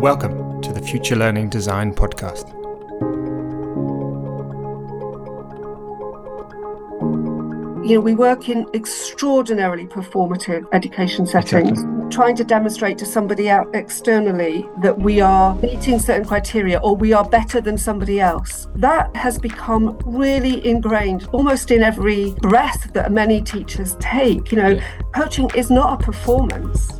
Welcome to the Future Learning Design Podcast. You know, we work in extraordinarily performative education settings, exactly. trying to demonstrate to somebody out externally that we are meeting certain criteria or we are better than somebody else. That has become really ingrained almost in every breath that many teachers take. You know, yeah. coaching is not a performance.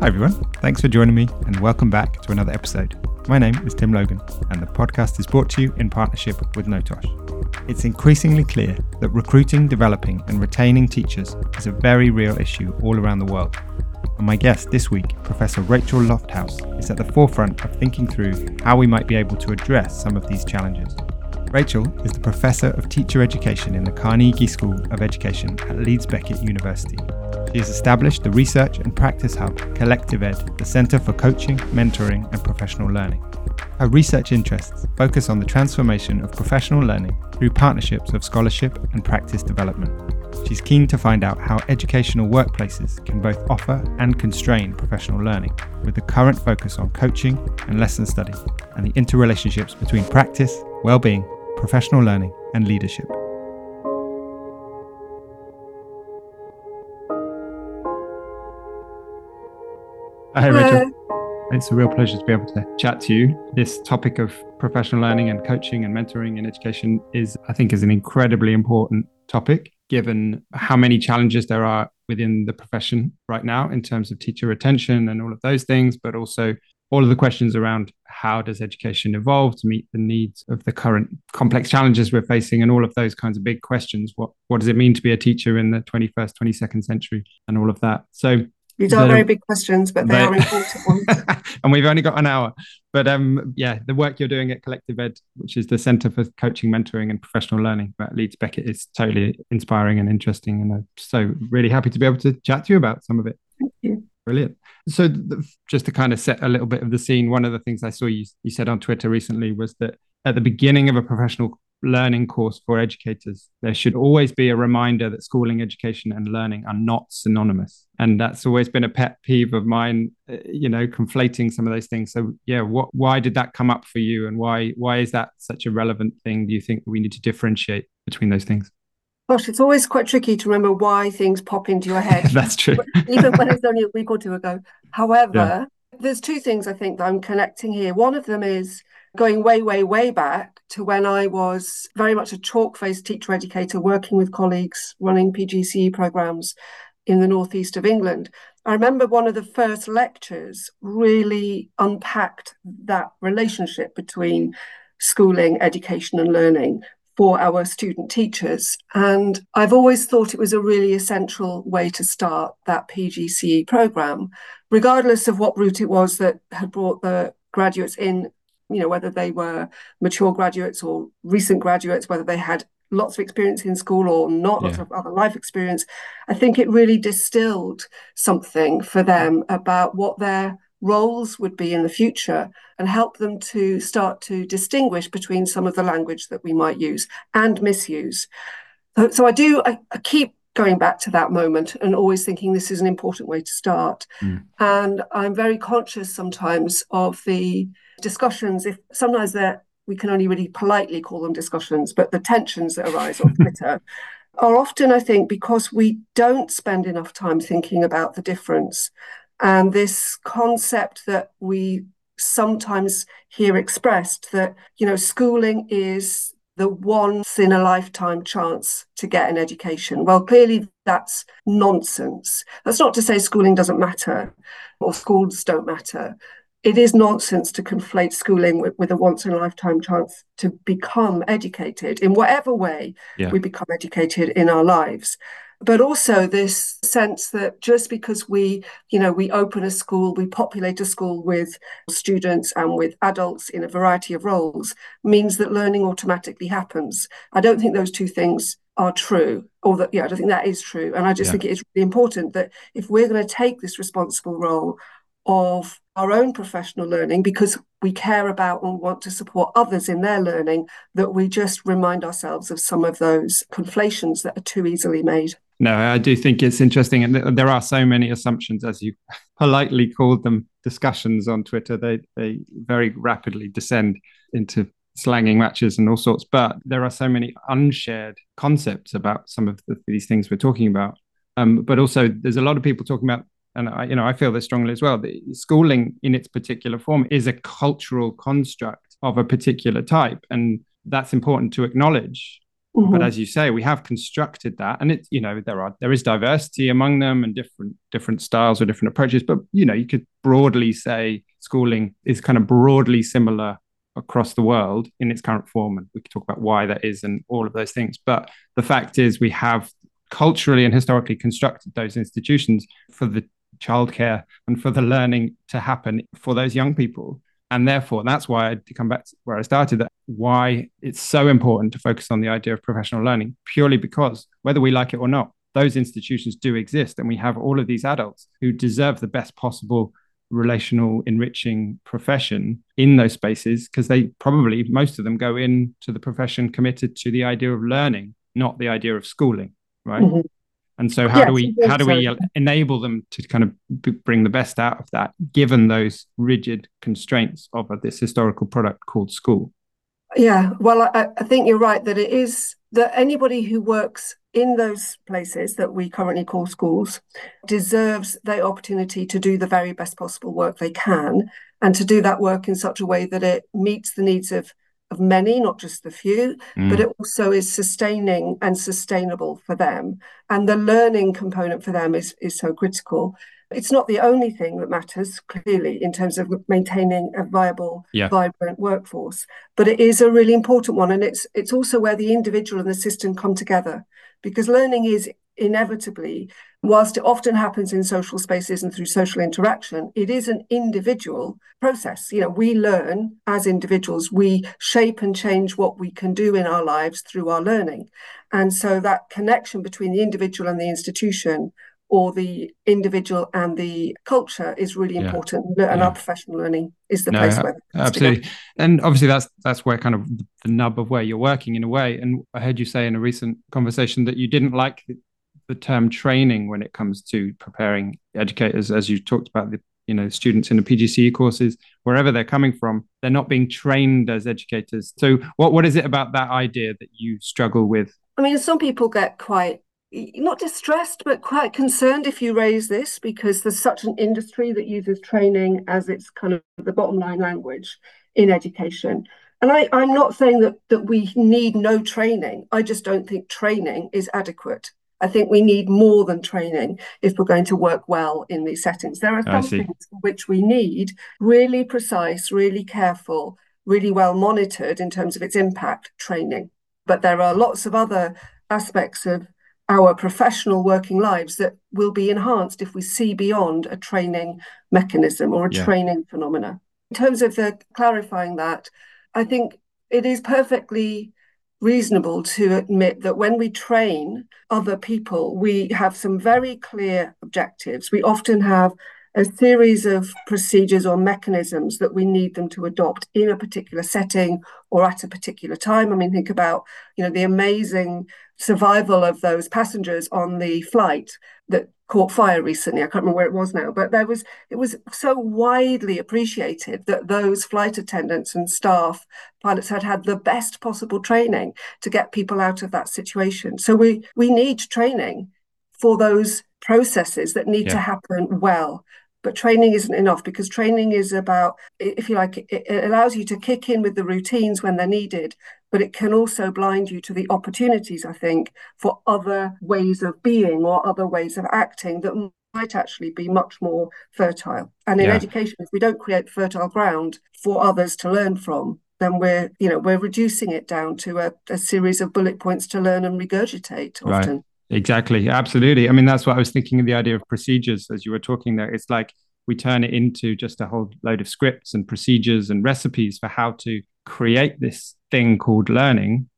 Hi, everyone. Thanks for joining me, and welcome back to another episode. My name is Tim Logan, and the podcast is brought to you in partnership with Notosh. It's increasingly clear that recruiting, developing, and retaining teachers is a very real issue all around the world. And my guest this week, Professor Rachel Lofthouse, is at the forefront of thinking through how we might be able to address some of these challenges. Rachel is the Professor of Teacher Education in the Carnegie School of Education at Leeds Beckett University she has established the research and practice hub CollectivED, the Centre for Coaching, Mentoring and Professional Learning. Her research interests focus on the transformation of professional learning through partnerships of scholarship and practice development. She's keen to find out how educational workplaces can both offer and constrain professional learning, with the current focus on coaching and lesson study, and the interrelationships between practice, well-being, professional learning, and leadership. Hi, Rachel. It's a real pleasure to be able to chat to you. This topic of professional learning and coaching and mentoring in education is, I think, is an incredibly important topic, given how many challenges there are within the profession right now in terms of teacher retention and all of those things, but also all of the questions around how does education evolve to meet the needs of the current complex challenges we're facing and all of those kinds of big questions. What what does it mean to be a teacher in the 21st, 22nd century and all of that? So these are very big questions, but they are important ones. and we've only got an hour. But um, yeah, the work you're doing at CollectivED, which is the Centre for Coaching, Mentoring, and Professional Learning at Leeds Beckett, is totally inspiring and interesting. And I'm so really happy to be able to chat to you about some of it. Thank you. Brilliant. So, the, just to kind of set a little bit of the scene, one of the things I saw you, you said on Twitter recently was that at the beginning of a professional learning course for educators, there should always be a reminder that schooling, education, and learning are not synonymous. And that's always been a pet peeve of mine, uh, you know, conflating some of those things. So, yeah, what, why did that come up for you, and why why is that such a relevant thing? Do you think we need to differentiate between those things? Gosh, it's always quite tricky to remember why things pop into your head. that's true. Even when it's only a week or two ago. However, yeah. there's two things I think that I'm connecting here. One of them is going way, way, way back to when I was very much a chalk faced teacher educator working with colleagues running PGCE programs in the northeast of England. I remember one of the first lectures really unpacked that relationship between schooling, education, and learning for our student teachers. And I've always thought it was a really essential way to start that PGCE program, regardless of what route it was that had brought the graduates in you know, whether they were mature graduates or recent graduates, whether they had lots of experience in school or not, yeah. lots of other life experience. I think it really distilled something for them about what their roles would be in the future and help them to start to distinguish between some of the language that we might use and misuse. So, so I do, I, I keep going back to that moment and always thinking this is an important way to start. Mm. And I'm very conscious sometimes of the discussions, if sometimes they're we can only really politely call them discussions, but the tensions that arise on Twitter are often, I think, because we don't spend enough time thinking about the difference. And this concept that we sometimes hear expressed that, you know, schooling is the once in a lifetime chance to get an education. Well, clearly that's nonsense. That's not to say schooling doesn't matter or schools don't matter it is nonsense to conflate schooling with, with a once in a lifetime chance to become educated in whatever way yeah. we become educated in our lives but also this sense that just because we you know we open a school we populate a school with students and with adults in a variety of roles means that learning automatically happens i don't think those two things are true or that yeah i don't think that is true and i just yeah. think it is really important that if we're going to take this responsible role of our own professional learning because we care about and want to support others in their learning that we just remind ourselves of some of those conflations that are too easily made. No, I do think it's interesting. And there are so many assumptions, as you politely called them, discussions on Twitter. They, they very rapidly descend into slanging matches and all sorts. But there are so many unshared concepts about some of the, these things we're talking about. Um, but also, there's a lot of people talking about, and I, you know, I feel this strongly as well. Schooling in its particular form is a cultural construct of a particular type, and that's important to acknowledge. Mm-hmm. But as you say, we have constructed that, and it's you know there are there is diversity among them and different different styles or different approaches. But you know you could broadly say schooling is kind of broadly similar across the world in its current form. And we could talk about why that is and all of those things. But the fact is, we have culturally and historically constructed those institutions for the childcare and for the learning to happen for those young people. And therefore, that's why I come back to where I started that why it's so important to focus on the idea of professional learning, purely because whether we like it or not, those institutions do exist. And we have all of these adults who deserve the best possible relational enriching profession in those spaces because they probably most of them go into the profession committed to the idea of learning not the idea of schooling right mm-hmm. and so how yes, do we how do so. we enable them to kind of b- bring the best out of that given those rigid constraints of this historical product called school yeah well I, I think you're right that it is that anybody who works in those places that we currently call schools deserves the opportunity to do the very best possible work they can and to do that work in such a way that it meets the needs of of many not just the few mm. but it also is sustaining and sustainable for them and the learning component for them is is so critical it's not the only thing that matters, clearly, in terms of maintaining a viable, yeah. vibrant workforce, but it is a really important one. And it's it's also where the individual and the system come together because learning is inevitably, whilst it often happens in social spaces and through social interaction, it is an individual process. You know, we learn as individuals, we shape and change what we can do in our lives through our learning. And so that connection between the individual and the institution or the individual and the culture is really yeah. important. And yeah. our professional learning is the no, place where absolutely. And obviously that's that's where kind of the nub of where you're working in a way. And i heard you say in a recent conversation that you didn't like the, the term training when it comes to preparing educators as you talked about the you know students in the pgce courses wherever they're coming from they're not being trained as educators. So what what is it about that idea that you struggle with? I mean some people get quite not distressed, but quite concerned if you raise this because there's such an industry that uses training as its kind of the bottom line language in education. And I, I'm not saying that that we need no training. I just don't think training is adequate. I think we need more than training if we're going to work well in these settings. There are some things which we need really precise, really careful, really well monitored in terms of its impact training. But there are lots of other aspects of our professional working lives that will be enhanced if we see beyond a training mechanism or a yeah. training phenomena. In terms of the clarifying that, I think it is perfectly reasonable to admit that when we train other people, we have some very clear objectives. We often have a series of procedures or mechanisms that we need them to adopt in a particular setting or at a particular time. I mean, think about you know the amazing survival of those passengers on the flight that caught fire recently. I can't remember where it was now, but there was it was so widely appreciated that those flight attendants and staff pilots had had the best possible training to get people out of that situation. So we we need training for those processes that need yeah. to happen well but training isn't enough because training is about if you like it allows you to kick in with the routines when they're needed but it can also blind you to the opportunities i think for other ways of being or other ways of acting that might actually be much more fertile and in yeah. education if we don't create fertile ground for others to learn from then we're you know we're reducing it down to a, a series of bullet points to learn and regurgitate often right. Exactly. Absolutely. I mean, that's what I was thinking of the idea of procedures as you were talking there. It's like we turn it into just a whole load of scripts and procedures and recipes for how to create this thing called learning.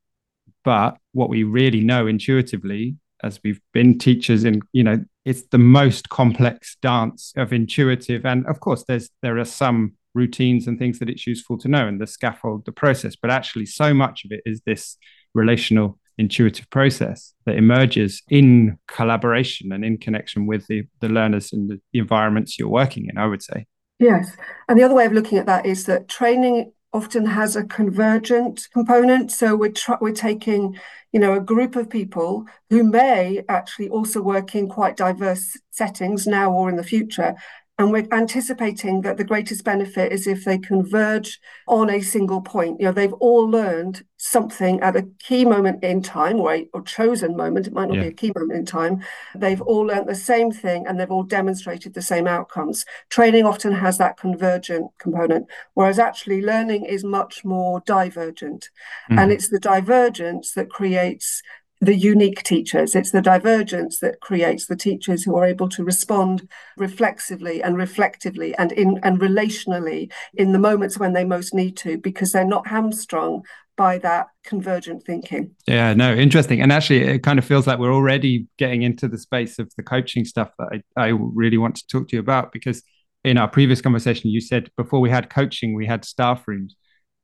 But what we really know intuitively, as we've been teachers in, you know, it's the most complex dance of intuitive. And of course, there's there are some routines and things that it's useful to know and the scaffold, the process, but actually so much of it is this relational intuitive process that emerges in collaboration and in connection with the, the learners and the, the environments you're working in, I would say. Yes. And the other way of looking at that is that training often has a convergent component. So we're tr- we're taking, you know, a group of people who may actually also work in quite diverse settings now or in the future, and we're anticipating that the greatest benefit is if they converge on a single point. You know, they've all learned something at a key moment in time or a or chosen moment. It might not yeah. be a key moment in time. They've all learned the same thing and they've all demonstrated the same outcomes. Training often has that convergent component, whereas actually learning is much more divergent. Mm-hmm. And it's the divergence that creates the unique teachers. It's the divergence that creates the teachers who are able to respond reflexively and reflectively and in and relationally in the moments when they most need to, because they're not hamstrung by that convergent thinking. Yeah, no, interesting. And actually, it kind of feels like we're already getting into the space of the coaching stuff that I, I really want to talk to you about because in our previous conversation, you said before we had coaching, we had staff rooms.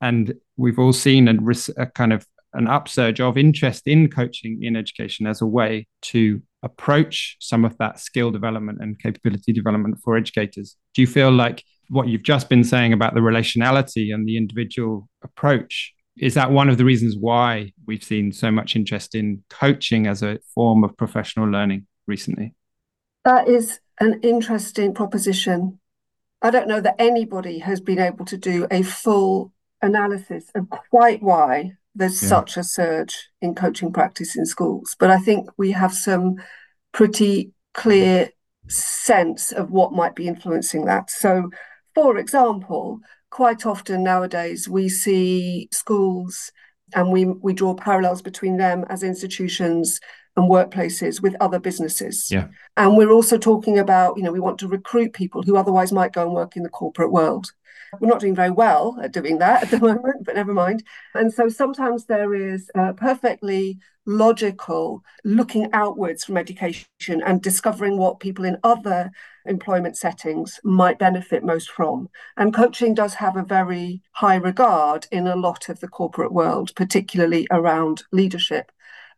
And we've all seen a, a uh, kind of an upsurge of interest in coaching in education as a way to approach some of that skill development and capability development for educators. Do you feel like what you've just been saying about the relationality and the individual approach is that one of the reasons why we've seen so much interest in coaching as a form of professional learning recently? That is an interesting proposition. I don't know that anybody has been able to do a full analysis of quite why there's yeah. such a surge in coaching practice in schools. But I think we have some pretty clear sense of what might be influencing that. So, for example, quite often nowadays we see schools and we, we draw parallels between them as institutions and workplaces with other businesses. Yeah. And we're also talking about, you know, we want to recruit people who otherwise might go and work in the corporate world. We're not doing very well at doing that at the moment, but never mind. And so sometimes there is a perfectly logical looking outwards from education and discovering what people in other employment settings might benefit most from. And coaching does have a very high regard in a lot of the corporate world, particularly around leadership.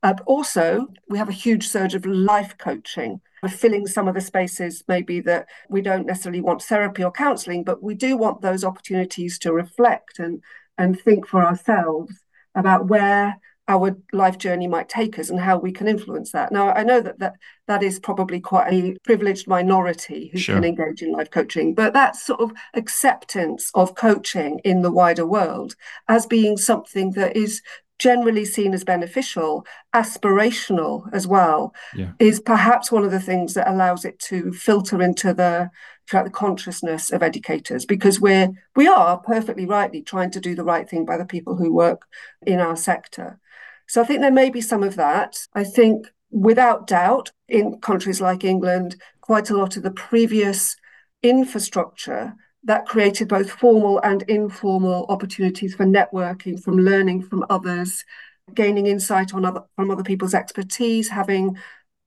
Uh, also, we have a huge surge of life coaching. Filling some of the spaces, maybe that we don't necessarily want therapy or counselling, but we do want those opportunities to reflect and, and think for ourselves about where our life journey might take us and how we can influence that. Now, I know that that, that is probably quite a privileged minority who sure. can engage in life coaching, but that sort of acceptance of coaching in the wider world as being something that is generally seen as beneficial, aspirational as well, yeah. is perhaps one of the things that allows it to filter into the throughout the consciousness of educators because we're we are perfectly rightly trying to do the right thing by the people who work in our sector. So I think there may be some of that. I think without doubt in countries like England, quite a lot of the previous infrastructure that created both formal and informal opportunities for networking, from learning from others, gaining insight on other from other people's expertise, having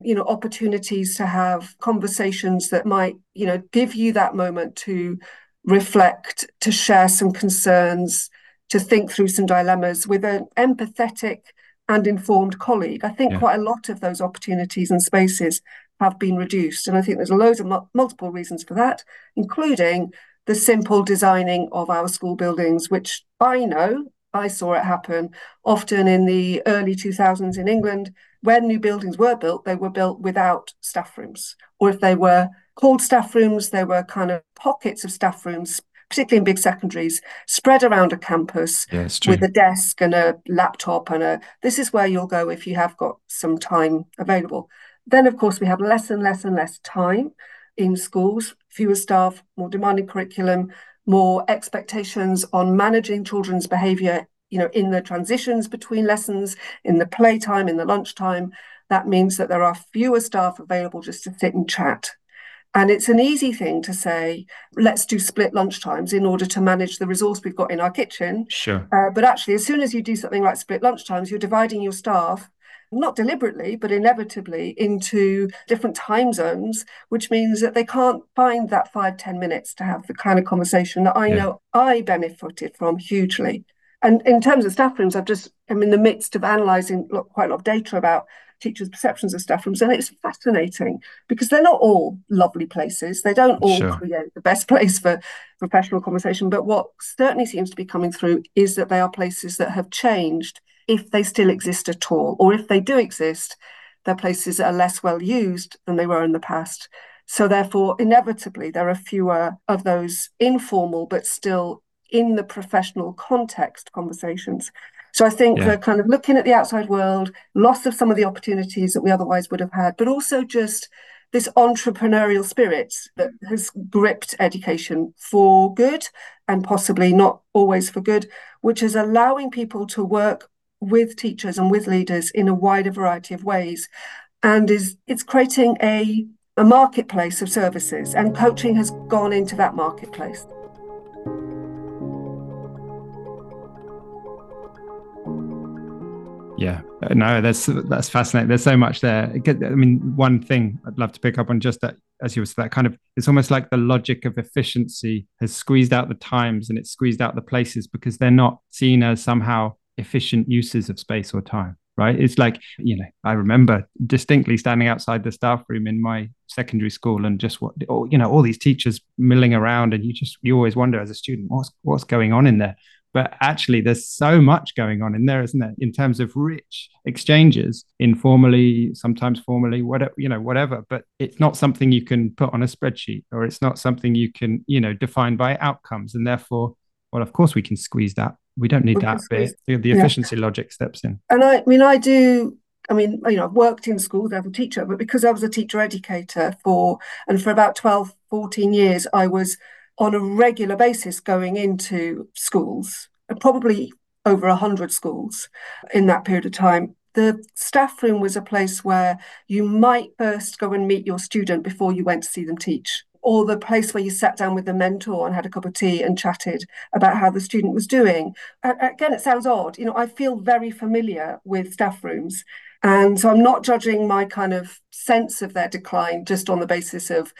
you know opportunities to have conversations that might you know give you that moment to reflect, to share some concerns, to think through some dilemmas with an empathetic and informed colleague. I think yeah. quite a lot of those opportunities and spaces have been reduced. And I think there's loads of mu- multiple reasons for that, including the simple designing of our school buildings, which I know I saw it happen often in the early 2000s in England. When new buildings were built, they were built without staff rooms. Or if they were called staff rooms, they were kind of pockets of staff rooms, particularly in big secondaries, spread around a campus yeah, with a desk and a laptop and a this is where you'll go if you have got some time available. Then, of course, we have less and less and less time in schools, fewer staff, more demanding curriculum, more expectations on managing children's behavior, you know, in the transitions between lessons, in the playtime, in the lunchtime. That means that there are fewer staff available just to sit and chat. And it's an easy thing to say, let's do split lunchtimes in order to manage the resource we've got in our kitchen. Sure. Uh, but actually, as soon as you do something like split lunchtimes, you're dividing your staff not deliberately, but inevitably into different time zones, which means that they can't find that five ten minutes to have the kind of conversation that I yeah. know I benefited from hugely. And in terms of staff rooms, I've just, I'm in the midst of analysing quite a lot of data about teachers' perceptions of staff rooms. And it's fascinating because they're not all lovely places. They don't all sure. create the best place for professional conversation. But what certainly seems to be coming through is that they are places that have changed if they still exist at all, or if they do exist, they're places are less well used than they were in the past. So, therefore, inevitably, there are fewer of those informal but still in the professional context conversations. So I think yeah. kind of looking at the outside world, loss of some of the opportunities that we otherwise would have had, but also just this entrepreneurial spirit that has gripped education for good and possibly not always for good, which is allowing people to work with teachers and with leaders in a wider variety of ways. And is it's creating a, a marketplace of services, and coaching has gone into that marketplace. Yeah, no, that's that's fascinating. There's so much there. I mean, one thing I'd love to pick up on just that, as you were that kind of, it's almost like the logic of efficiency has squeezed out the times and it's squeezed out the places because they're not seen as somehow efficient uses of space or time. Right? It's like you know, I remember distinctly standing outside the staff room in my secondary school and just what you know, all these teachers milling around, and you just you always wonder as a student what's what's going on in there but actually, there's so much going on in there, isn't there? In terms of rich exchanges, informally, sometimes formally, whatever you know, whatever. But it's not something you can put on a spreadsheet, or it's not something you can you know define by outcomes. And therefore, well, of course, we can squeeze that. We don't need that bit. The efficiency yeah. logic steps in. And I, I mean, I do I mean, you know, I've worked in schools as a teacher, but because I was a teacher educator for, and for about 12, 14 years, I was on a regular basis going into schools, probably over 100 schools in that period of time. The staff room was a place where you might first go and meet your student before you went to see them teach, or the place where you sat down with the mentor and had a cup of tea and chatted about how the student was doing. Again, it sounds odd. You know, I feel very familiar with staff rooms. And so I'm not judging my kind of sense of their decline just on the basis of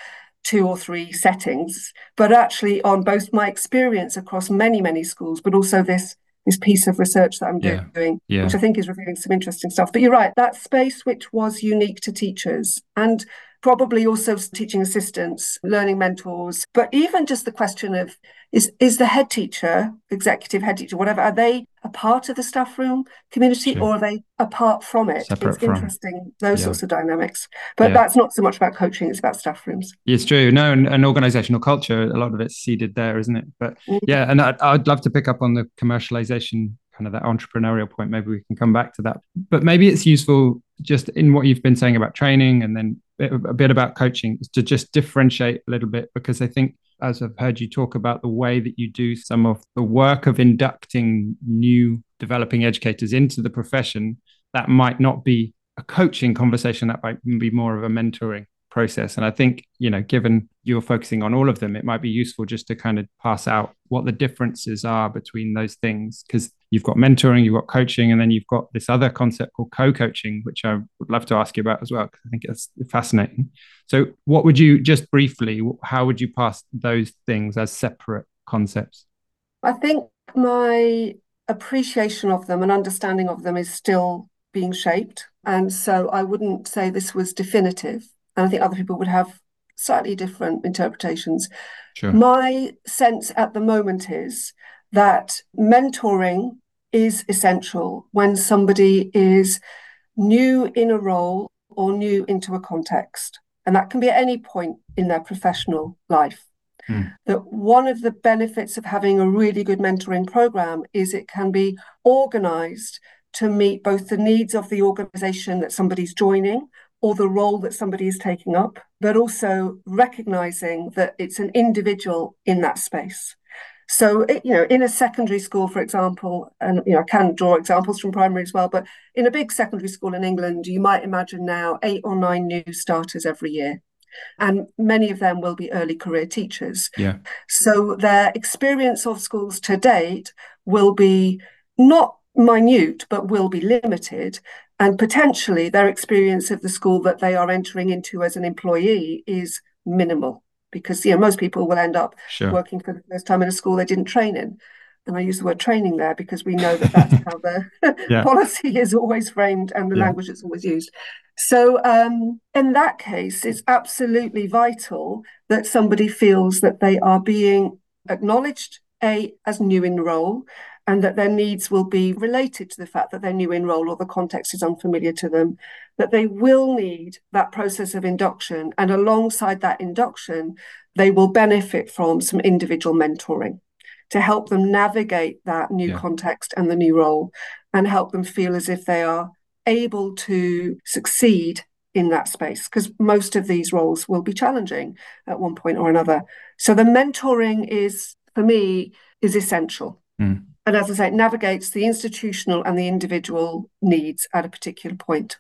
two or three settings, but actually on both my experience across many, many schools, but also this this piece of research that I'm yeah. doing, yeah. which I think is revealing some interesting stuff. But you're right, that space which was unique to teachers and probably also teaching assistants, learning mentors, but even just the question of is is the head teacher, executive head teacher, whatever, are they a part of the staff room community sure. or are they apart from it? Separate it's from. interesting, those yeah. sorts of dynamics. But yeah. that's not so much about coaching, it's about staff rooms. It's true. No, and, and organizational culture, a lot of it's seeded there, isn't it? But mm-hmm. yeah, and I'd, I'd love to pick up on the commercialization kind of that entrepreneurial point maybe we can come back to that. But maybe it's useful just in what you've been saying about training and then a bit about coaching to just differentiate a little bit because I think as I've heard you talk about the way that you do some of the work of inducting new developing educators into the profession, that might not be a coaching conversation, that might be more of a mentoring process. And I think, you know, given you're focusing on all of them, it might be useful just to kind of pass out what the differences are between those things. Because you've got mentoring, you've got coaching, and then you've got this other concept called co coaching, which I would love to ask you about as well, because I think it's fascinating. So, what would you just briefly, how would you pass those things as separate concepts? I think my appreciation of them and understanding of them is still being shaped. And so I wouldn't say this was definitive. And I think other people would have slightly different interpretations. Sure. My sense at the moment is that mentoring is essential when somebody is new in a role or new into a context. And that can be at any point in their professional life. Mm. That one of the benefits of having a really good mentoring program is it can be organized to meet both the needs of the organization that somebody's joining or the role that somebody is taking up, but also recognizing that it's an individual in that space. So, you know, in a secondary school, for example, and you know, I can draw examples from primary as well, but in a big secondary school in England, you might imagine now eight or nine new starters every year. And many of them will be early career teachers. Yeah. So their experience of schools to date will be not minute, but will be limited. And potentially their experience of the school that they are entering into as an employee is minimal because you know most people will end up sure. working for the first time in a school they didn't train in. and I use the word training there because we know that that's how the yeah. policy is always framed and the yeah. language that's always used. So, um, in that case, it's absolutely vital that somebody feels that they are being acknowledged a as new in role and that their needs will be related to the fact that they're new in role or the context is unfamiliar to them, that they will need that process of induction. And alongside that induction, they will benefit from some individual mentoring to help them navigate that new yeah. context and the new role and help them feel as if they are able to succeed in that space because most of these roles will be challenging at one point or another. So the mentoring is, for me, is essential. Mm. And as I say, it navigates the institutional and the individual needs at a particular point.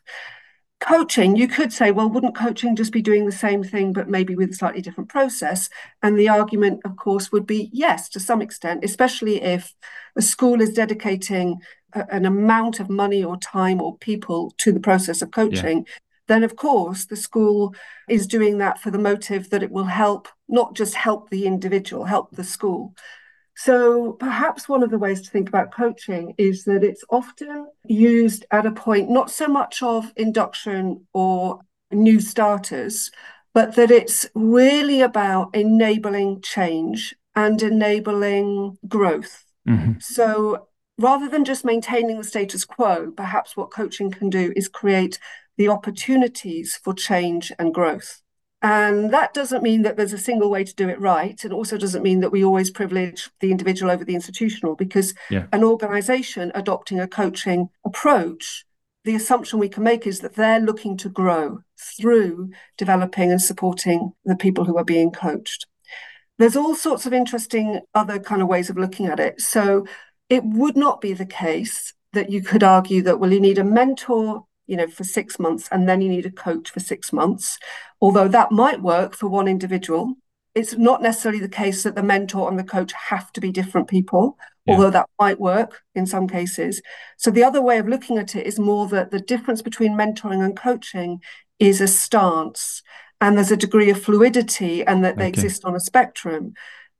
Coaching, you could say, well, wouldn't coaching just be doing the same thing, but maybe with a slightly different process? And the argument, of course, would be yes, to some extent, especially if a school is dedicating a, an amount of money or time or people to the process of coaching. Yeah. Then, of course, the school is doing that for the motive that it will help, not just help the individual, help the school, so perhaps one of the ways to think about coaching is that it's often used at a point not so much of induction or new starters, but that it's really about enabling change and enabling growth. Mm-hmm. So rather than just maintaining the status quo, perhaps what coaching can do is create the opportunities for change and growth. And that doesn't mean that there's a single way to do it right. It also doesn't mean that we always privilege the individual over the institutional, because yeah. an organization adopting a coaching approach, the assumption we can make is that they're looking to grow through developing and supporting the people who are being coached. There's all sorts of interesting other kind of ways of looking at it. So it would not be the case that you could argue that, well, you need a mentor you know for six months and then you need a coach for six months although that might work for one individual it's not necessarily the case that the mentor and the coach have to be different people yeah. although that might work in some cases so the other way of looking at it is more that the difference between mentoring and coaching is a stance and there's a degree of fluidity and that they okay. exist on a spectrum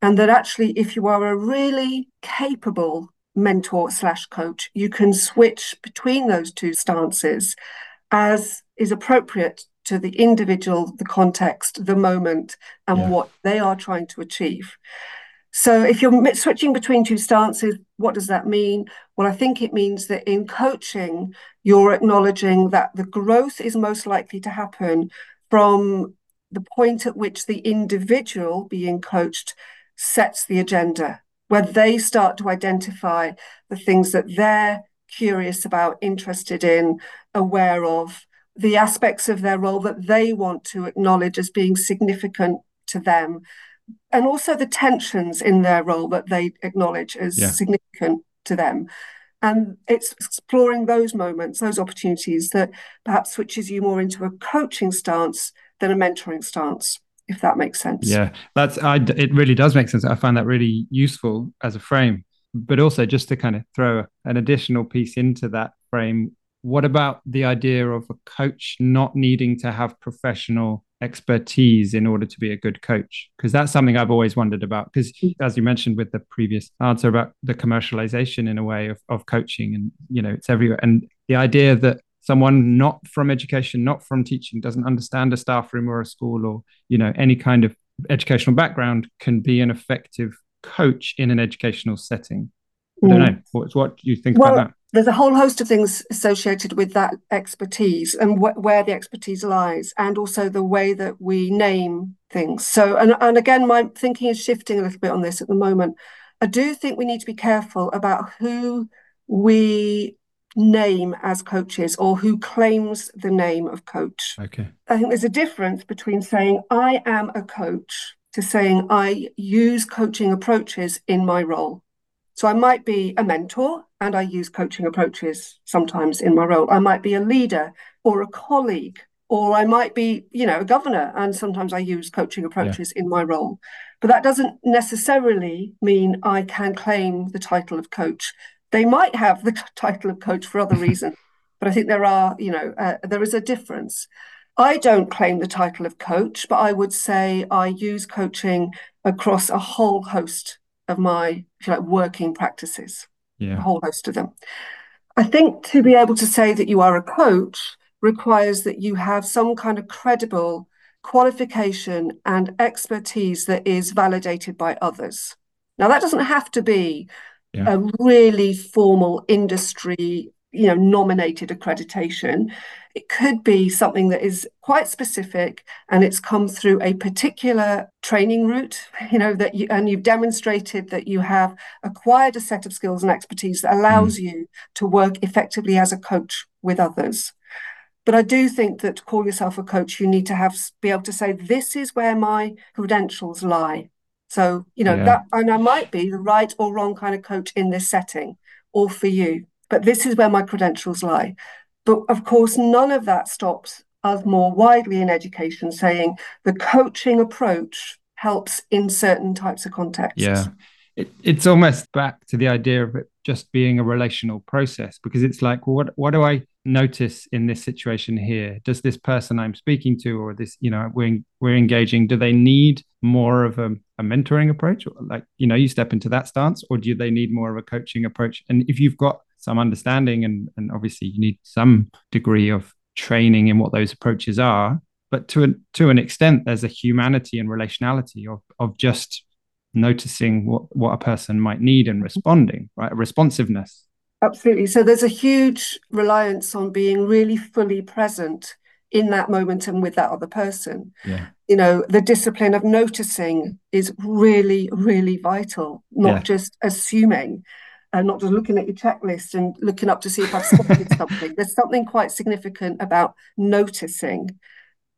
and that actually if you are a really capable mentor slash coach, you can switch between those two stances as is appropriate to the individual, the context, the moment, and yeah. what they are trying to achieve. So, if you're switching between two stances, what does that mean? Well, I think it means that in coaching, you're acknowledging that the growth is most likely to happen from the point at which the individual being coached sets the agenda where they start to identify the things that they're curious about, interested in, aware of, the aspects of their role that they want to acknowledge as being significant to them, and also the tensions in their role that they acknowledge as yeah. significant to them. And it's exploring those moments, those opportunities that perhaps switches you more into a coaching stance than a mentoring stance if that makes sense. Yeah, that's I, it really does make sense. I find that really useful as a frame. But also just to kind of throw an additional piece into that frame, what about the idea of a coach not needing to have professional expertise in order to be a good coach? Because that's something I've always wondered about. Because mm. as you mentioned with the previous answer about the commercialization in a way of, of coaching and you know it's everywhere. And the idea that someone not from education, not from teaching, doesn't understand a staff room or a school or you know any kind of educational background can be an effective coach in an educational setting. I don't mm. know. What, what do you think well, about that? There's a whole host of things associated with that expertise and wh- where the expertise lies, and also the way that we name things. So, and, and again, my thinking is shifting a little bit on this at the moment. I do think we need to be careful about who we name as coaches or who claims the name of coach. Okay. I think there's a difference between saying I am a coach to saying I use coaching approaches in my role. So I might be a mentor and I use coaching approaches sometimes in my role. I might be a leader or a colleague or I might be, you know, a governor and sometimes I use coaching approaches yeah. in my role. But that doesn't necessarily mean I can claim the title of coach they might have the title of coach for other reasons, but I think there are, you know, uh, there is a difference. I don't claim the title of coach, but I would say I use coaching across a whole host of my, if you like, working practices, yeah. a whole host of them. I think to be able to say that you are a coach requires that you have some kind of credible qualification and expertise that is validated by others. Now, that doesn't have to be yeah. a really formal industry, you know, nominated accreditation. It could be something that is quite specific and it's come through a particular training route, you know, that you and you've demonstrated that you have acquired a set of skills and expertise that allows mm. you to work effectively as a coach with others. But I do think that to call yourself a coach, you need to have be able to say, this is where my credentials lie. So, you know, yeah. that and I might be the right or wrong kind of coach in this setting or for you, but this is where my credentials lie. But of course, none of that stops us more widely in education saying the coaching approach helps in certain types of contexts. Yeah. It, it's almost back to the idea of it just being a relational process because it's like, well, what what do I notice in this situation here? Does this person I'm speaking to or this, you know, we're we're engaging, do they need more of a, a mentoring approach? Like, you know, you step into that stance, or do they need more of a coaching approach? And if you've got some understanding and and obviously you need some degree of training in what those approaches are, but to an to an extent, there's a humanity and relationality of of just noticing what what a person might need and responding right responsiveness absolutely so there's a huge reliance on being really fully present in that moment and with that other person yeah you know the discipline of noticing is really really vital not yeah. just assuming and not just looking at your checklist and looking up to see if I've spotted something. There's something quite significant about noticing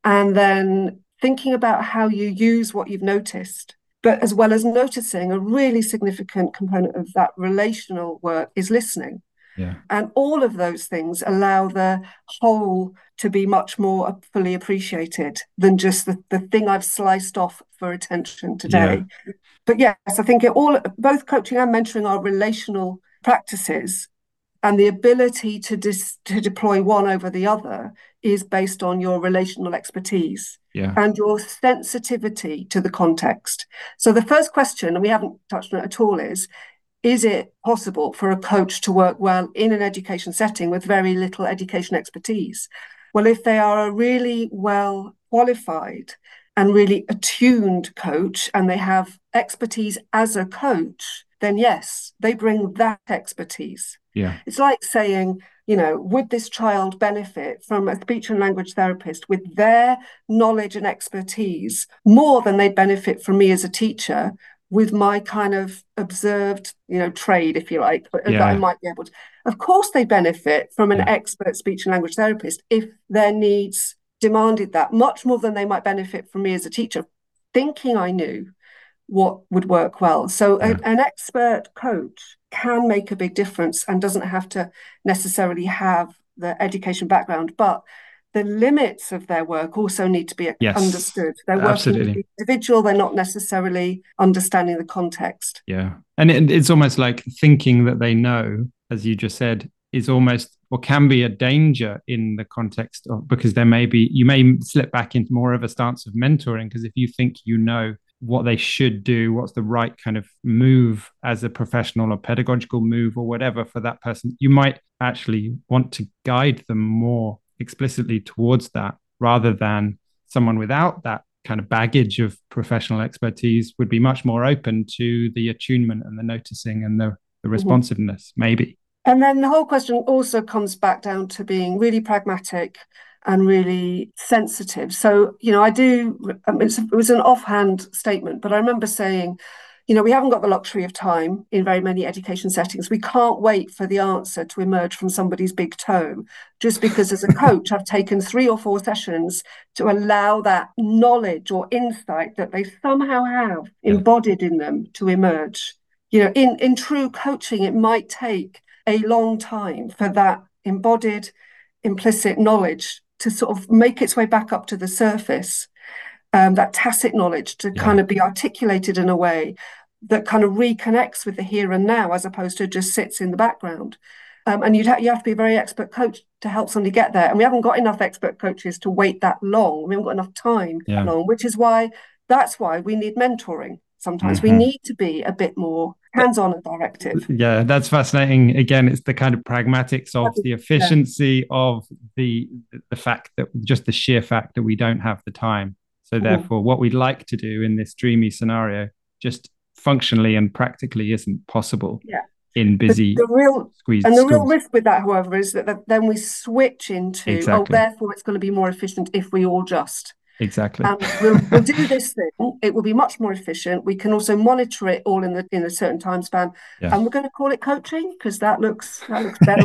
and then thinking about how you use what you've noticed but as well as noticing, a really significant component of that relational work is listening. Yeah. And all of those things allow the whole to be much more fully appreciated than just the, the thing I've sliced off for attention today. Yeah. But yes, I think it all both coaching and mentoring are relational practices and the ability to dis, to deploy one over the other is based on your relational expertise yeah. and your sensitivity to the context. So the first question, and we haven't touched on it at all, is is it possible for a coach to work well in an education setting with very little education expertise? Well, if they are a really well qualified and really attuned coach and they have expertise as a coach, then yes, they bring that expertise. Yeah. It's like saying, you know, would this child benefit from a speech and language therapist with their knowledge and expertise more than they'd benefit from me as a teacher with my kind of observed, you know, trade, if you like, yeah. that I might be able to. Of course, they benefit from an yeah. expert speech and language therapist if their needs demanded that much more than they might benefit from me as a teacher, thinking I knew what would work well. So, yeah. a, an expert coach can make a big difference and doesn't have to necessarily have the education background, but the limits of their work also need to be yes, understood. They're working absolutely. with the individual, they're not necessarily understanding the context. Yeah. And it, it's almost like thinking that they know, as you just said, is almost or can be a danger in the context of because there may be you may slip back into more of a stance of mentoring because if you think you know what they should do, what's the right kind of move as a professional or pedagogical move or whatever for that person, you might actually want to guide them more explicitly towards that rather than someone without that kind of baggage of professional expertise would be much more open to the attunement and the noticing and the, the mm-hmm. responsiveness, mm-hmm. maybe. And then the whole question also comes back down to being really pragmatic and really sensitive. So, you know, I do, um, it was an offhand statement, but I remember saying, you know, we haven't got the luxury of time in very many education settings. We can't wait for the answer to emerge from somebody's big toe. Just because, as a coach, I've taken three or four sessions to allow that knowledge or insight that they somehow have embodied in them to emerge. You know, in, in true coaching, it might take a long time for that embodied, implicit knowledge to sort of make its way back up to the surface, um, that tacit knowledge to yeah. kind of be articulated in a way that kind of reconnects with the here and now as opposed to just sits in the background. Um, and you'd ha- you have to be a very expert coach to help somebody get there. And we haven't got enough expert coaches to wait that long. We haven't got enough time yeah. long, which is why that's why we need mentoring. sometimes. Mm-hmm. We need to be a bit more hands on and directive. Yeah, that's fascinating. Again, it's the kind of pragmatics of the efficiency yeah. of the the fact that just the sheer fact that we don't have the time. So, mm-hmm. therefore, what we'd like to do in this dreamy scenario just functionally and practically isn't possible. Yeah in busy the, the real and the schools. real risk with that however is that, that then we switch into oh, exactly. oh therefore it's going to be more efficient if we all just exactly. Um, we'll, we'll do this thing. It will be much more efficient. We can also monitor it all in the in a certain time span. Yeah. and we're going to call it coaching because that looks that looks better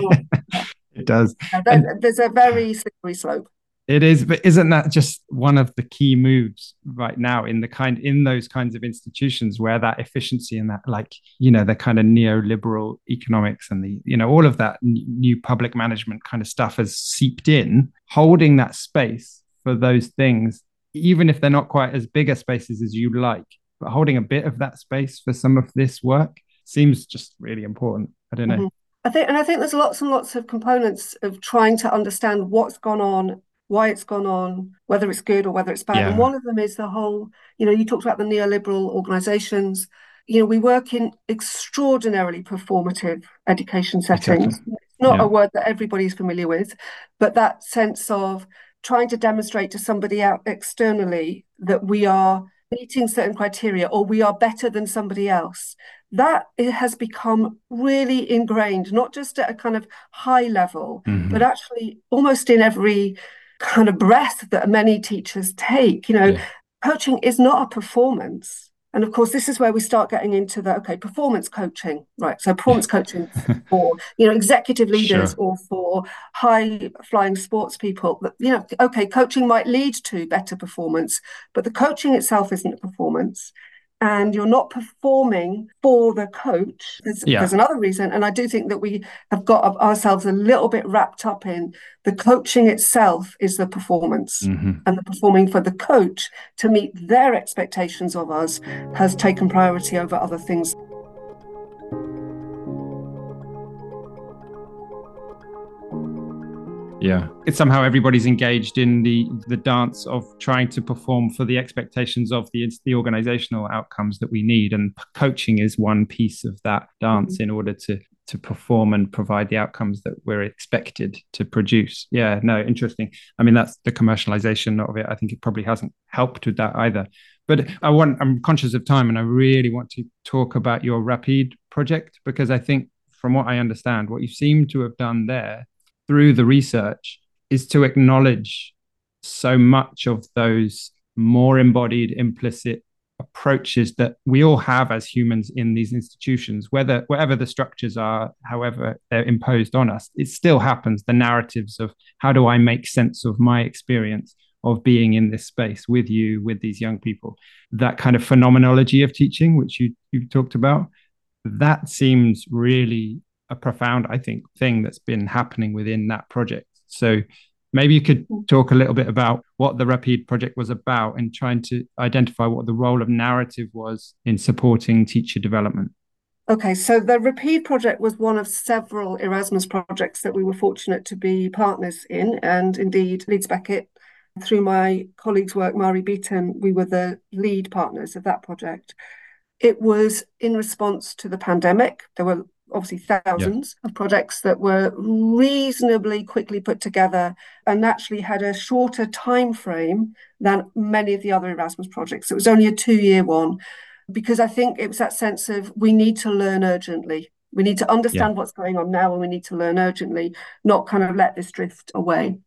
it does. Uh, there's, there's a very slippery slope. It is, but isn't that just one of the key moves right now in the kind in those kinds of institutions where that efficiency and that like you know the kind of neoliberal economics and the you know all of that new public management kind of stuff has seeped in, holding that space for those things, even if they're not quite as big a spaces as you like, but holding a bit of that space for some of this work seems just really important. I don't know. Mm-hmm. I think, and I think there's lots and lots of components of trying to understand what's gone on why it's gone on, whether it's good or whether it's bad. Yeah. And one of them is the whole, you know, you talked about the neoliberal organizations. You know, we work in extraordinarily performative education settings. Exactly. It's not yeah. a word that everybody's familiar with, but that sense of trying to demonstrate to somebody out externally that we are meeting certain criteria or we are better than somebody else that it has become really ingrained not just at a kind of high level mm-hmm. but actually almost in every kind of breath that many teachers take. You know, yeah. coaching is not a performance. And of course, this is where we start getting into the okay, performance coaching, right? So performance coaching for you know executive leaders sure. or for high flying sports people. You know, okay, coaching might lead to better performance, but the coaching itself isn't a performance and you're not performing for the coach. There's, yeah. there's, another reason. And I do think that we have got ourselves a little bit wrapped up in the coaching itself is the performance. Mm-hmm. And the performing for the coach to meet their expectations of us has taken priority over other things. Yeah. It's somehow everybody's engaged in the the dance of trying to perform for the expectations of the the organizational outcomes that we need. And coaching is one piece of that dance mm-hmm. in order to to perform and provide the outcomes that we're expected to produce. Yeah no interesting. I mean that's the commercialization of it. I think it probably hasn't helped with that either. But i want i'm conscious of time and i really want to talk about your RAPIDE project because i think from what i understand what you seem to have done there through the research is to acknowledge so much of those more embodied implicit approaches that we all have as humans in these institutions whether whatever the structures are however they're imposed on us it still happens. The narratives of how do i make sense of my experience of being in this space with you with these young people that kind of phenomenology of teaching which you you talked about that seems really a profound, I think, thing that's been happening within that project. So maybe you could talk a little bit about what the RAPIDE project was about and trying to identify what the role of narrative was in supporting teacher development. Okay, so the RAPIDE project was one of several Erasmus projects that we were fortunate to be partners in. And indeed, Leeds Beckett, through my colleague's work, Mhairi Beaton, we were the lead partners of that project. It was in response to the pandemic. There were obviously thousands yeah. of projects that were reasonably quickly put together and actually had a shorter time frame than many of the other Erasmus projects. It was only a two-year one because I think it was that sense of we need to learn urgently. We need to understand yeah. what's going on now and we need to learn urgently, not kind of let this drift away.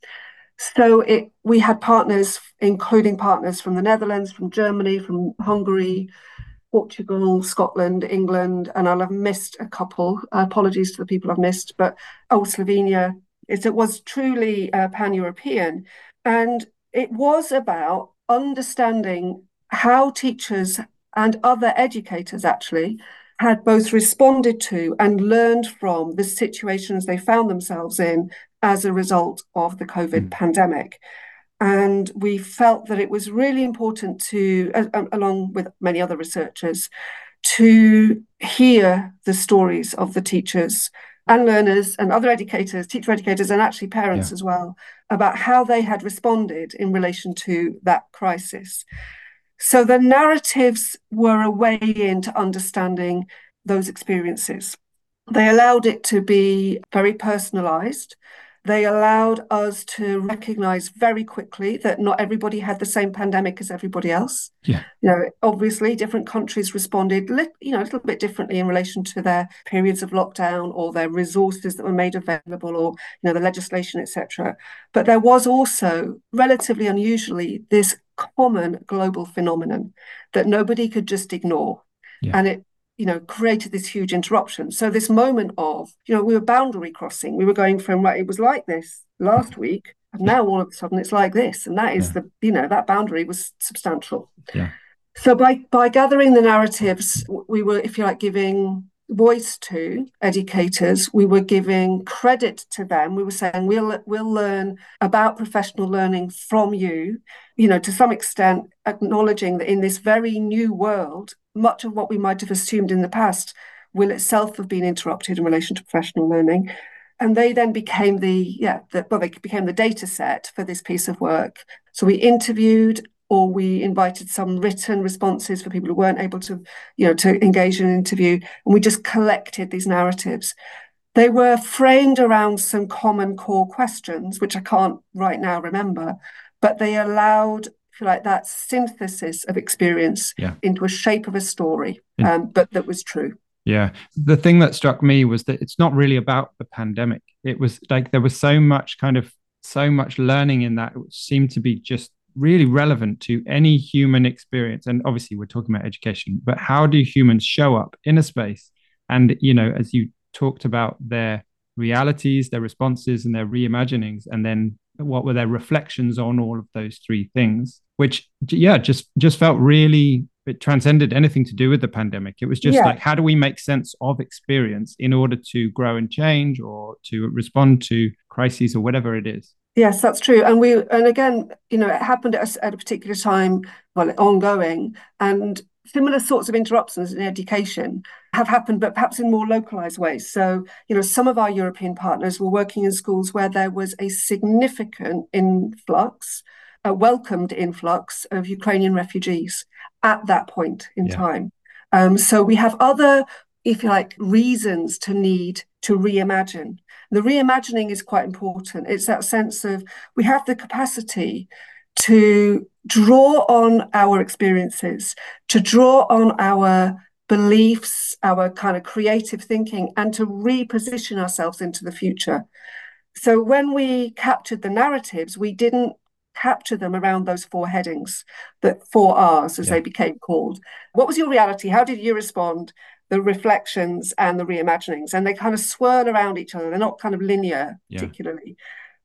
So it we had partners, including partners from the Netherlands, from Germany, from Hungary, Portugal, Scotland, England, and I'll have missed a couple. apologies to the people I've missed, but oh, Slovenia. It, it was truly uh, pan European. And it was about understanding how teachers and other educators actually had both responded to and learned from the situations they found themselves in as a result of the COVID mm. pandemic. And we felt that it was really important to, uh, along with many other researchers, to hear the stories of the teachers and learners and other educators, teacher educators, and actually parents yeah. as well, about how they had responded in relation to that crisis. So the narratives were a way into understanding those experiences. They allowed it to be very personalized. They allowed us to recognize very quickly that not everybody had the same pandemic as everybody else. Yeah. You know, obviously different countries responded you know, a little bit differently in relation to their periods of lockdown or their resources that were made available or, you know, the legislation, etc. But there was also relatively unusually this common global phenomenon that nobody could just ignore. Yeah. And it you know, created this huge interruption. So this moment of, you know, we were boundary crossing. We were going from right, it was like this last mm. week, and now all of a sudden it's like this. And that is yeah. the, you know, that boundary was substantial. Yeah. So by by gathering the narratives, we were, if you like, giving voice to educators we were giving credit to them we were saying we'll we'll learn about professional learning from you you know to some extent acknowledging that in this very new world much of what we might have assumed in the past will itself have been interrupted in relation to professional learning. And they then became the, yeah, the, well, they became the data set for this piece of work. So we interviewed or we invited some written responses for people who weren't able to, you know, to engage in an interview. And we just collected these narratives. They were framed around some common core questions, which I can't right now remember, but they allowed you like, that synthesis of experience yeah. into a shape of a story, um, but that was true. Yeah. The thing that struck me was that it's not really about the pandemic. It was like there was so much kind of so much learning in that which seemed to be just really relevant to any human experience. And obviously we're talking about education, but how do humans show up in a space? And you know, as you talked about their realities, their responses, and their reimaginings, and then what were their reflections on all of those three things which yeah just just felt really it transcended anything to do with the pandemic it was just yeah. like how do we make sense of experience in order to grow and change or to respond to crises or whatever it is yes that's true and we and again you know it happened at a, at a particular time well ongoing and similar sorts of interruptions in education have happened, but perhaps in more localized ways. So, you know, some of our European partners were working in schools where there was a significant influx, a welcomed influx of Ukrainian refugees at that point in yeah. time. Um, so we have other, if you like, reasons to need to reimagine. The reimagining is quite important. It's that sense of we have the capacity to draw on our experiences, to draw on our beliefs, our kind of creative thinking, and to reposition ourselves into the future. So when we captured the narratives, we didn't capture them around those four headings, the four R's as yeah. they became called. What was your reality? How did you respond? The reflections and the reimaginings, and they kind of swirl around each other. They're not kind of linear, yeah. particularly.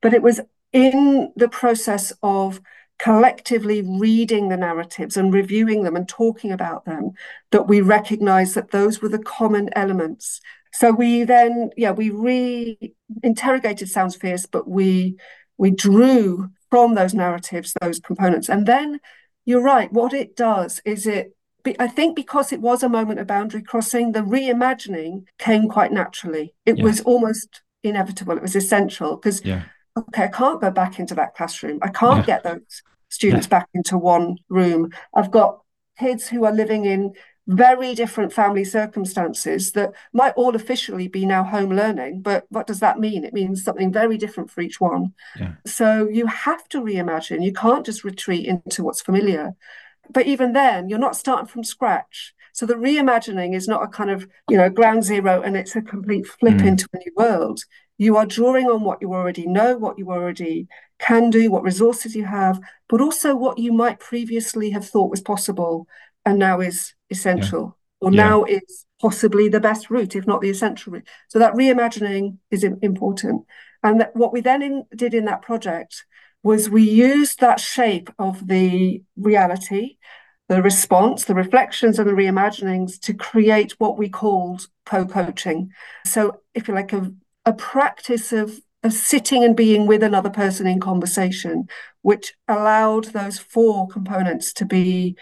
But it was in the process of collectively reading the narratives and reviewing them and talking about them that we recognized that those were the common elements so we then yeah we re-interrogated sounds fierce but we we drew from those narratives those components and then you're right what it does is it I think because it was a moment of boundary crossing, the reimagining came quite naturally. It yeah. was almost inevitable. It was essential because yeah okay, I can't go back into that classroom. I can't yeah. get those students back into one room. I've got kids who are living in very different family circumstances that might all officially be now home learning, but what does that mean? It means something very different for each one. So you have to reimagine. You can't just retreat into what's familiar. But even then, you're not starting from scratch. So the reimagining is not a kind of, you know, ground zero and it's a complete flip mm. into a new world. You are drawing on what you already know, what you already can do, what resources you have, but also what you might previously have thought was possible and now is essential, yeah. or yeah. now is possibly the best route, if not the essential route. So that reimagining is important. And that what we then in, did in that project was we used that shape of the reality, the response, the reflections, and the reimaginings to create what we called co-coaching. So, if you like, a, a practice of of sitting and being with another person in conversation, which allowed those four components to be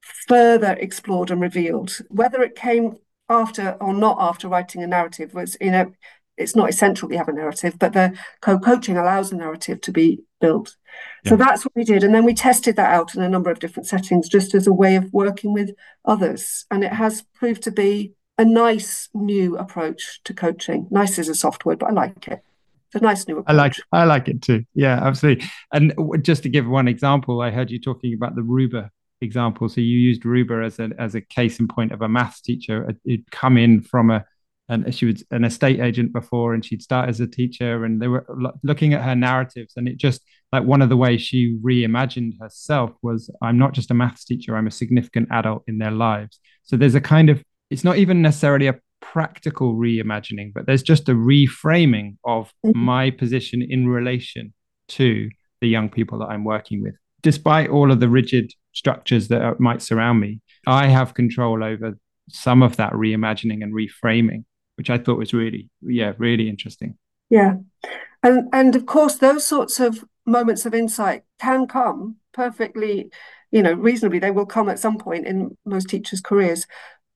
further explored and revealed. Whether it came after or not after writing a narrative was, you know, it's not essential we have a narrative, but the co-coaching allows the narrative to be built. Yeah. So that's what we did. And then we tested that out in a number of different settings just as a way of working with others. And it has proved to be a nice new approach to coaching. Nice is a soft word, but I like it. It's a nice new approach. I like I like it too. Yeah, absolutely. And just to give one example, I heard you talking about the Ruber example. So you used Ruber as a as a case in point of a maths teacher who'd come in from a and she was an estate agent before and she'd start as a teacher and they were looking at her narratives and it just like one of the ways she reimagined herself was i'm not just a maths teacher i'm a significant adult in their lives. So there's a kind of it's not even necessarily a practical reimagining but there's just a reframing of mm-hmm. my position in relation to the young people that i'm working with. Despite all of the rigid structures that might surround me i have control over some of that reimagining and reframing which I thought was really, yeah, really interesting. Yeah. And and of course those sorts of moments of insight can come perfectly, you know, reasonably. They will come at some point in most teachers' careers.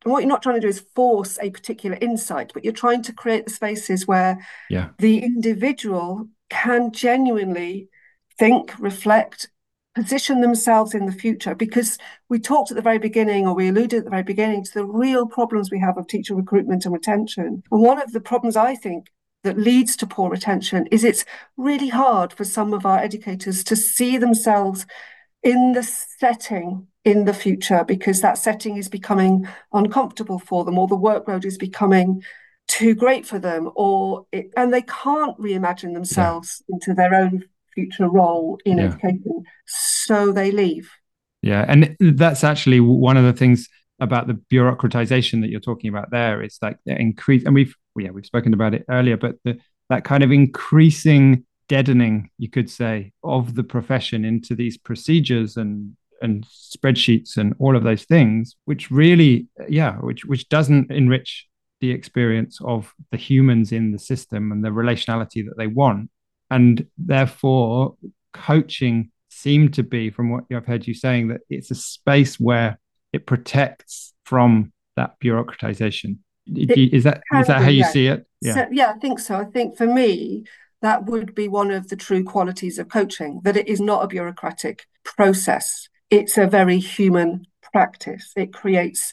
And what you're not trying to do is force a particular insight, but you're trying to create the spaces where yeah. the individual can genuinely think, reflect, position themselves in the future because we talked at the very beginning or we alluded at the very beginning to the real problems we have of teacher recruitment and retention and one of the problems i think that leads to poor retention is it's really hard for some of our educators to see themselves in the setting in the future because that setting is becoming uncomfortable for them or the workload is becoming too great for them or it, and they can't reimagine themselves yeah. into their own future role in yeah. education. So they leave. Yeah. And that's actually one of the things about the bureaucratization that you're talking about there. It's like the increase, and we've, yeah, we've spoken about it earlier, but the, that kind of increasing deadening, you could say, of the profession into these procedures and and spreadsheets and all of those things, which really, yeah, which which doesn't enrich the experience of the humans in the system and the relationality that they want and therefore coaching seemed to be from what i've heard you saying that it's a space where it protects from that bureaucratization. Is that is that how you yeah. see it? yeah. So, yeah i think so. I think for me that would be one of the true qualities of coaching that it is not a bureaucratic process. It's a very human practice. It creates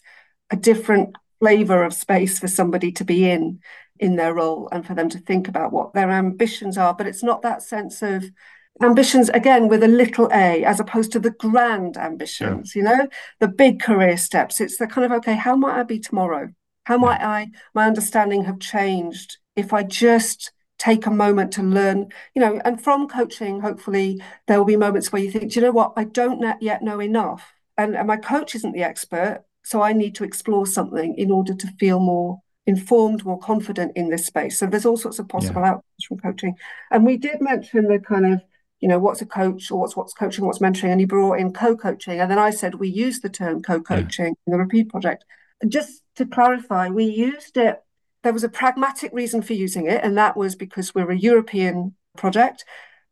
a different flavor of space for somebody to be in in their role and for them to think about what their ambitions are. But it's not that sense of ambitions again with a little a as opposed to the grand ambitions, yeah. you know, the big career steps. It's the kind of okay, how might I be tomorrow? How might I my understanding have changed if I just take a moment to learn, you know, and from coaching, hopefully there will be moments where you think, do you know what, I don't yet know enough. And, and my coach isn't the expert. So I need to explore something in order to feel more informed, more confident in this space. So there's all sorts of possible yeah. outcomes from coaching. And we did mention the kind of, you know, what's a coach or what's what's coaching, what's mentoring, and you brought in co-coaching. And then I said we use the term co-coaching yeah. in the RAPIDE Project. And just to clarify, we used it. There was a pragmatic reason for using it, and that was because we're a European project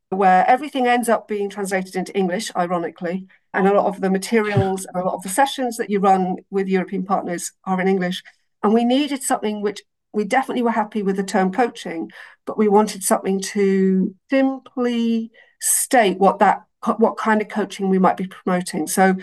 where everything ends up being translated into English, ironically, and a lot of the materials and a lot of the sessions that you run with European partners are in English. And we needed something which we definitely were happy with the term coaching, but we wanted something to simply state what that what kind of coaching we might be promoting. So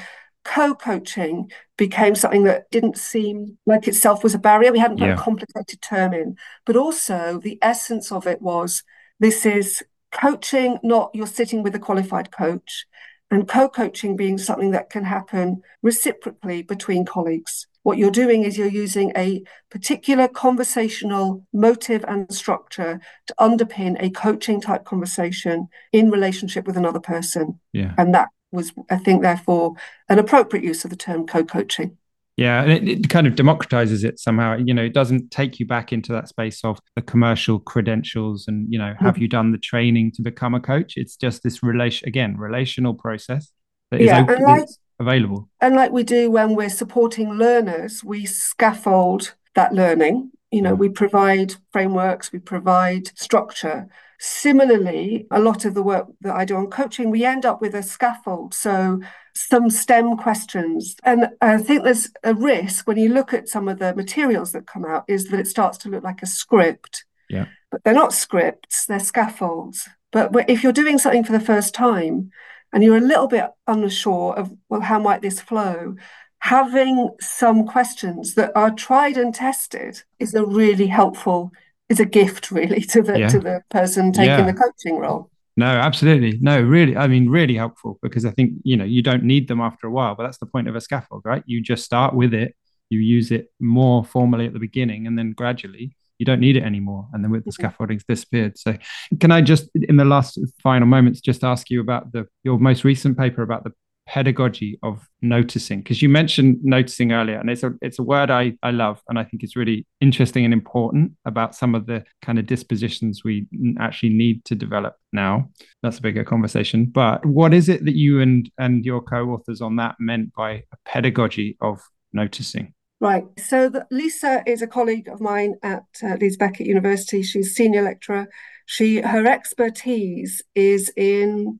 co-coaching became something that didn't seem like itself was a barrier. We hadn't put yeah. a complicated term in, but also the essence of it was this is coaching, not you're sitting with a qualified coach, and co-coaching being something that can happen reciprocally between colleagues what you're doing is you're using a particular conversational motive and structure to underpin a coaching type conversation in relationship with another person. Yeah. And that was, I think, therefore, an appropriate use of the term co coaching. Yeah, and it, it, kind of democratizes it somehow. You know, it doesn't take you back into that space of the commercial credentials and, you know, have mm-hmm. you done the training to become a coach? It's just this relation, again, relational process that is yeah, open, like, available. And like we do when we're supporting learners, we scaffold that learning. You know, mm. we provide frameworks, we provide structure. Similarly, a lot of the work that I do on coaching, we end up with a scaffold. So, some STEM questions. And I think there's a risk when you look at some of the materials that come out, is that it starts to look like a script. Yeah. But they're not scripts, they're scaffolds. But if you're doing something for the first time and you're a little bit unsure of, well, how might this flow? Having some questions that are tried and tested is a really helpful, is a gift really to the yeah. to the person taking yeah. the coaching role. No, absolutely. No, really. I mean, really helpful because I think, you know, you don't need them after a while, but that's the point of a scaffold, right? You just start with it, you use it more formally at the beginning, and then gradually you don't need it anymore. And then with the mm-hmm. scaffolding's disappeared. So can I just in the last final moments just ask you about the your most recent paper about the pedagogy of noticing because you mentioned noticing earlier and it's a it's a word I, I love and I think it's really interesting and important about some of the kind of dispositions we actually need to develop now that's a bigger conversation but what is it that you and and your co-authors on that meant by a pedagogy of noticing Right. So the, Lisa is a colleague of mine at uh, Leeds Beckett University. She's senior lecturer. She her expertise is in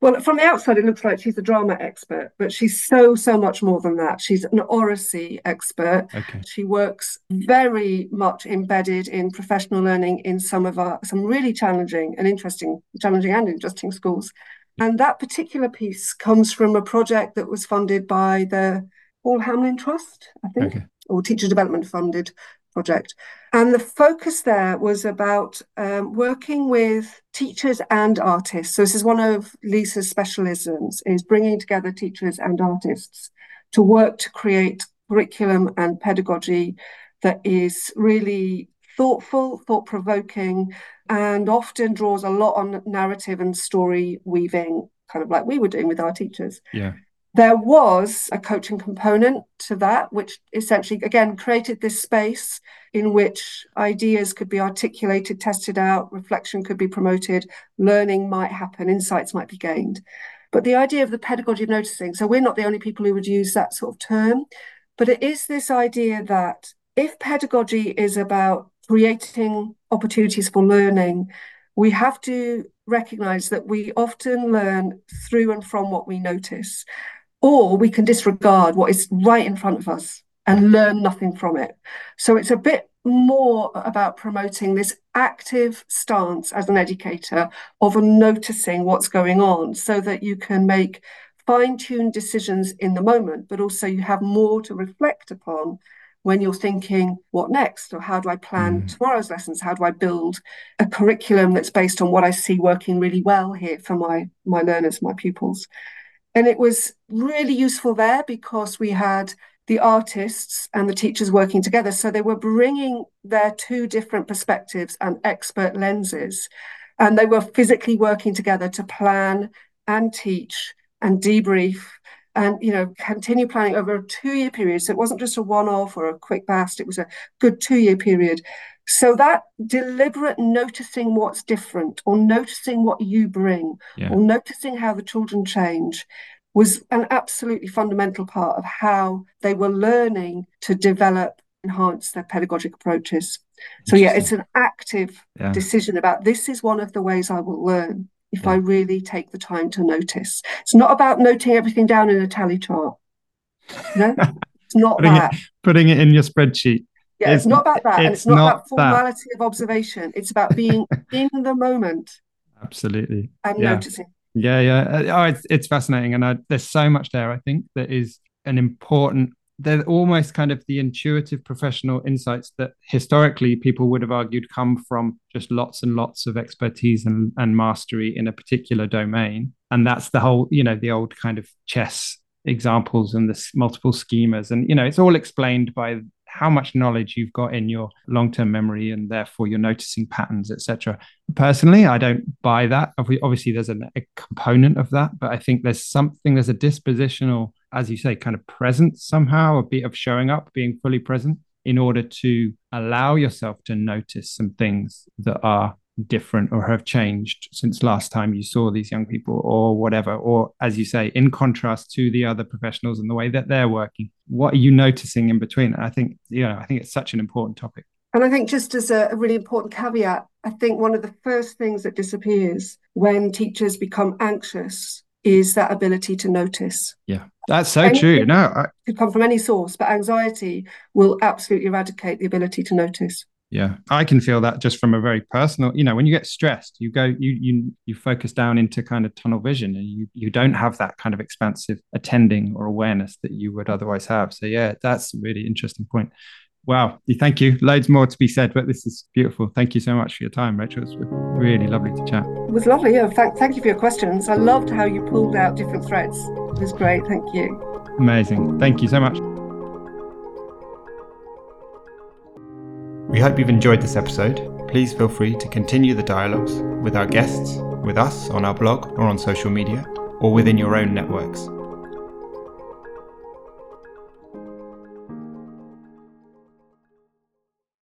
well, from the outside, it looks like she's a drama expert, but she's so, so much more than that. She's an oracy expert. Okay. She works very much embedded in professional learning in some of our, some really challenging and interesting, challenging and interesting schools. And that particular piece comes from a project that was funded by the Paul Hamlyn Trust, I think, okay. or Teacher Development Funded project. And the focus there was about um, working with teachers and artists. So this is one of Lisa's specialisms, is bringing together teachers and artists to work to create curriculum and pedagogy that is really thoughtful, thought provoking, and often draws a lot on narrative and story weaving, kind of like we were doing with our teachers. Yeah. There was a coaching component to that, which essentially, again, created this space in which ideas could be articulated, tested out, reflection could be promoted, learning might happen, insights might be gained. But the idea of the pedagogy of noticing, so we're not the only people who would use that sort of term, but it is this idea that if pedagogy is about creating opportunities for learning, we have to recognize that we often learn through and from what we notice or we can disregard what is right in front of us and learn nothing from it. So it's a bit more about promoting this active stance as an educator of noticing what's going on so that you can make fine-tuned decisions in the moment, but also you have more to reflect upon when you're thinking, what next? Or how do I plan mm. tomorrow's lessons? How do I build a curriculum that's based on what I see working really well here for my, my learners, my pupils? And it was really useful there because we had the artists and the teachers working together. So they were bringing their two different perspectives and expert lenses. And they were physically working together to plan and teach and debrief and you know continue planning over a two-year period so it wasn't just a one-off or a quick bast it was a good two-year period so that deliberate noticing what's different or noticing what you bring yeah. or noticing how the children change was an absolutely fundamental part of how they were learning to develop enhance their pedagogic approaches. So yeah it's an active yeah. decision about this is one of the ways i will learn if yeah. i really take the time to notice. It's not about noting everything down in a tally chart. No? It's not putting that. it, putting it in your spreadsheet yeah, it's, it's not about that. And it's not, not about formality that. of observation. It's about being in the moment. Absolutely. And yeah. noticing. Yeah, yeah. Uh, oh, it's, it's fascinating. And I, there's so much there, I think, that is an important, they're almost kind of the intuitive professional insights that historically people would have argued come from just lots and lots of expertise and, and mastery in a particular domain. And that's the whole, you know, the old kind of chess examples and the multiple schemas. And, you know, it's all explained by how much knowledge you've got in your long-term memory and therefore you're noticing patterns etc personally i don't buy that. Obviously there's a, a, component of that but i think there's something there's a dispositional as you say kind of presence somehow a bit of showing up being fully present in order to allow yourself to notice some things that are different or have changed since last time you saw these young people or whatever or as you say in contrast to the other professionals and the way that they're working. What are you noticing in between? I think you know i think it's such an important topic. And i think just as a, really important caveat i think one of the first things that disappears when teachers become anxious is that ability to notice. Yeah that's so Anything true. No I... could come from any source but anxiety will absolutely eradicate the ability to notice Yeah, I can feel that just from a very personal. You know, when you get stressed, you go, you you you focus down into kind of tunnel vision, and you you don't have that kind of expansive attending or awareness that you would otherwise have. So yeah, that's a really interesting point. Wow, thank you. Loads more to be said, but this is beautiful. Thank you so much for your time, Rachel. It's really lovely to chat. It was lovely. Yeah, thank, thank you for your questions. I loved how you pulled out different threads. It was great. Thank you. Amazing. Thank you so much. We hope you've enjoyed this episode. Please feel free to continue the dialogues with our guests, with us on our blog or on social media, or within your own networks.